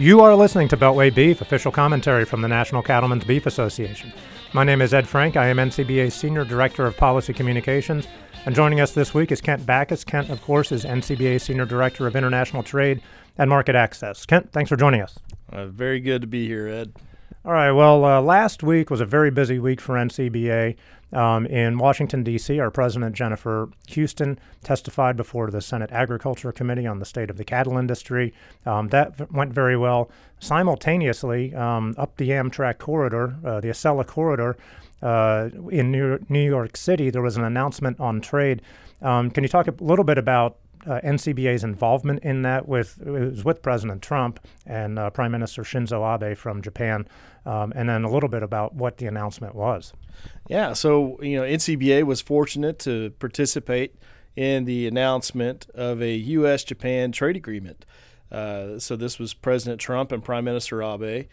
You are listening to Beltway Beef, official commentary from the National Cattlemen's Beef Association. My name is Ed Frank. I am NCBA's Senior Director of Policy Communications. And joining us this week is Kent Bacus. Kent, of course, is NCBA's Senior Director of International Trade and Market Access. Kent, thanks for joining us. Uh, very good to be here, Ed. All right. Well, uh, last week was a very busy week for NCBA. Um, in Washington, D.C., our President Jennifer Houston testified before the Senate Agriculture Committee on the state of the cattle industry. Um, that went very well. Simultaneously, um, up the Amtrak corridor, uh, the Acela corridor uh, in New, New York City, there was an announcement on trade. Um, can you talk a little bit about uh, NCBA's involvement in that with it was with President Trump and uh, Prime Minister Shinzo Abe from Japan, um, and then a little bit about what the announcement was. Yeah, so you know NCBA was fortunate to participate in the announcement of a U.S. Japan trade agreement. Uh, so this was President Trump and Prime Minister Abe.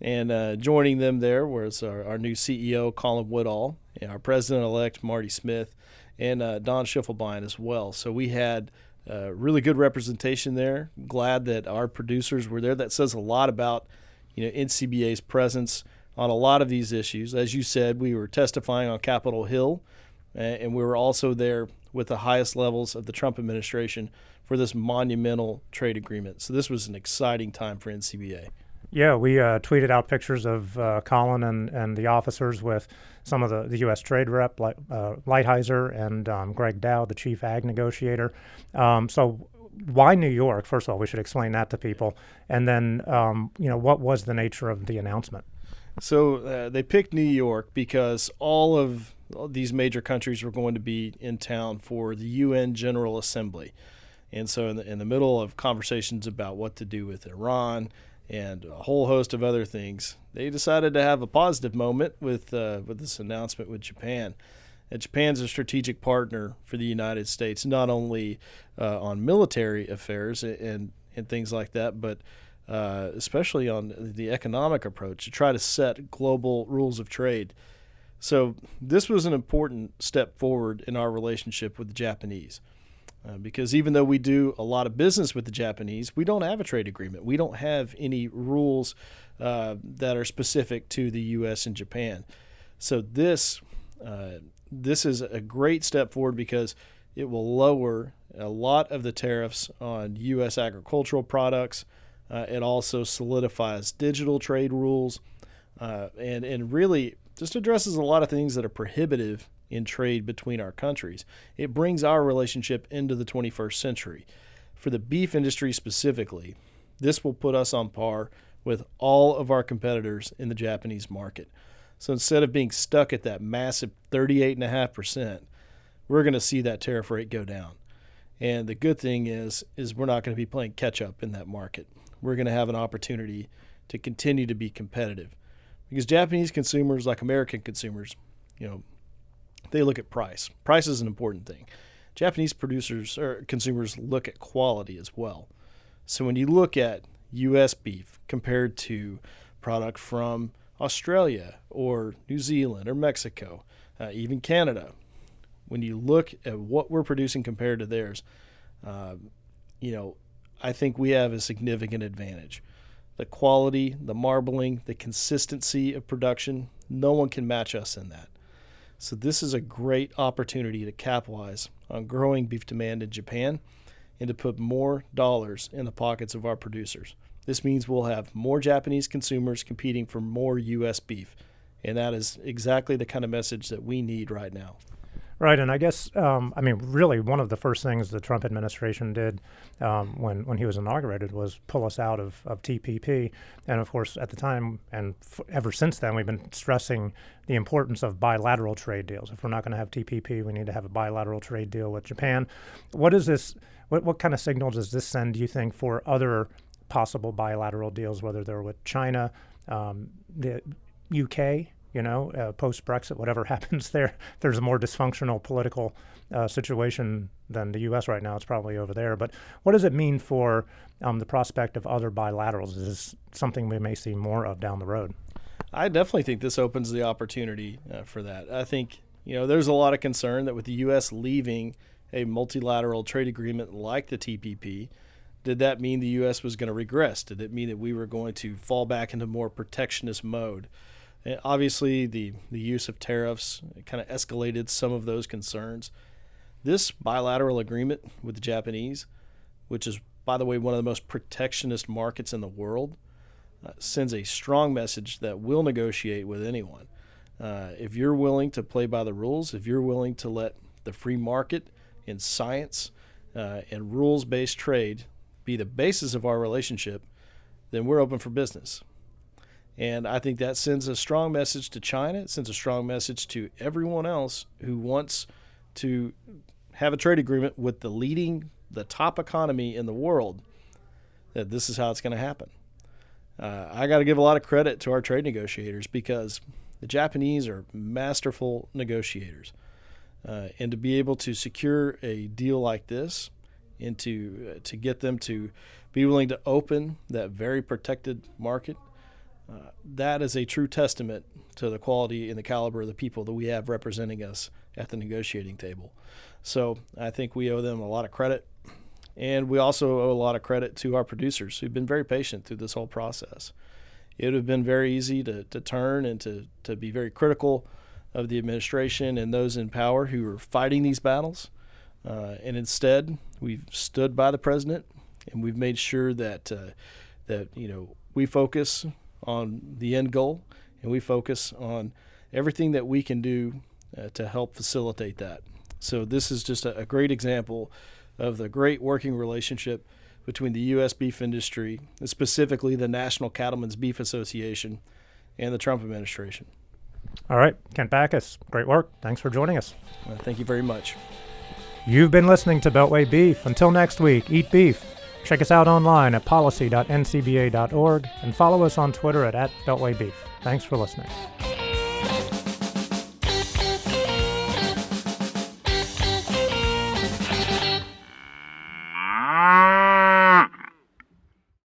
And uh, joining them there was our, our new CEO, Colin Woodall, our president elect, Marty Smith, and uh, Don Schiffelbein as well. So we had uh, really good representation there. Glad that our producers were there. That says a lot about you know NCBA's presence on a lot of these issues. As you said, we were testifying on Capitol Hill, and we were also there with the highest levels of the Trump administration for this monumental trade agreement. So this was an exciting time for NCBA. Yeah, we uh, tweeted out pictures of uh, Colin and, and the officers with some of the, the U.S. trade rep, uh, Lighthizer and um, Gregg Doud, the chief ag negotiator. Um, so, why New York? First of all, we should explain that to people. And then, um, you know, what was the nature of the announcement? So, uh, they picked New York because all of these major countries were going to be in town for the UN General Assembly. And so, in the, in the middle of conversations about what to do with Iran, and a whole host of other things. They decided to have a positive moment with uh, with this announcement with Japan. And Japan's a strategic partner for the United States, not only uh, on military affairs and and things like that, but uh, especially on the economic approach to try to set global rules of trade. So this was an important step forward in our relationship with the Japanese. Uh, because even though we do a lot of business with the Japanese, we don't have a trade agreement. We don't have any rules uh, that are specific to the U.S. and Japan. So this uh, this is a great step forward because it will lower a lot of the tariffs on U.S. agricultural products. Uh, it also solidifies digital trade rules, uh, and and really just addresses a lot of things that are prohibitive in trade between our countries. It brings our relationship into the 21st century. For the beef industry specifically, this will put us on par with all of our competitors in the Japanese market. So instead of being stuck at that massive 38.5%, we're going to see that tariff rate go down. And the good thing is is we're not going to be playing catch up in that market. We're going to have an opportunity to continue to be competitive. Because Japanese consumers like American consumers, you know, they look at price. Price is an important thing. Japanese producers or consumers look at quality as well. So when you look at U.S. beef compared to product from Australia or New Zealand or Mexico, uh, even Canada, when you look at what we're producing compared to theirs, uh, you know, I think we have a significant advantage. The quality, the marbling, the consistency of production, no one can match us in that. So, this is a great opportunity to capitalize on growing beef demand in Japan and to put more dollars in the pockets of our producers. This means we'll have more Japanese consumers competing for more U.S. beef. And that is exactly the kind of message that we need right now. Right, and I guess um, I mean really one of the first things the Trump administration did um, when when he was inaugurated was pull us out of, of TPP, and of course at the time and f- ever since then we've been stressing the importance of bilateral trade deals. If we're not going to have TPP, we need to have a bilateral trade deal with Japan. What is this? What what kind of signal does this send? Do you think for other possible bilateral deals, whether they're with China, um, the UK? You know, uh, post Brexit, whatever happens there, there's a more dysfunctional political uh, situation than the U.S. right now. It's probably over there. But what does it mean for um, the prospect of other bilaterals? Is this something we may see more of down the road? I definitely think this opens the opportunity uh, for that. I think, you know, there's a lot of concern that with the U.S. leaving a multilateral trade agreement like the TPP, did that mean the U.S. was going to regress? Did it mean that we were going to fall back into more protectionist mode? And obviously, the, the use of tariffs kind of escalated some of those concerns. This bilateral agreement with the Japanese, which is, by the way, one of the most protectionist markets in the world, uh, sends a strong message that we'll negotiate with anyone. Uh, if you're willing to play by the rules, if you're willing to let the free market and science uh, and rules based trade be the basis of our relationship, then we're open for business. And I think that sends a strong message to China. It sends a strong message to everyone else who wants to have a trade agreement with the leading, the top economy in the world, that this is how it's going to happen. Uh, I got to give a lot of credit to our trade negotiators because the Japanese are masterful negotiators. Uh, and to be able to secure a deal like this and to, uh, to get them to be willing to open that very protected market, uh, that is a true testament to the quality and the caliber of the people that we have representing us at the negotiating table. So I think we owe them a lot of credit. And we also owe a lot of credit to our producers who've been very patient through this whole process. It would have been very easy to, to turn and to, to be very critical of the administration and those in power who are fighting these battles. Uh, and instead, we've stood by the president and we've made sure that uh, that you know we focus on the end goal and we focus on everything that we can do uh, to help facilitate that. So this is just a, a great example of the great working relationship between the U.S. beef industry, specifically the National Cattlemen's Beef Association, and the Trump administration. All right, Kent Bacus, great work. Thanks for joining us. Uh, thank you very much. You've been listening to Beltway Beef. Until next week, eat beef. Check us out online at policy.ncba.org and follow us on Twitter at, at Beltway Beef. Thanks for listening.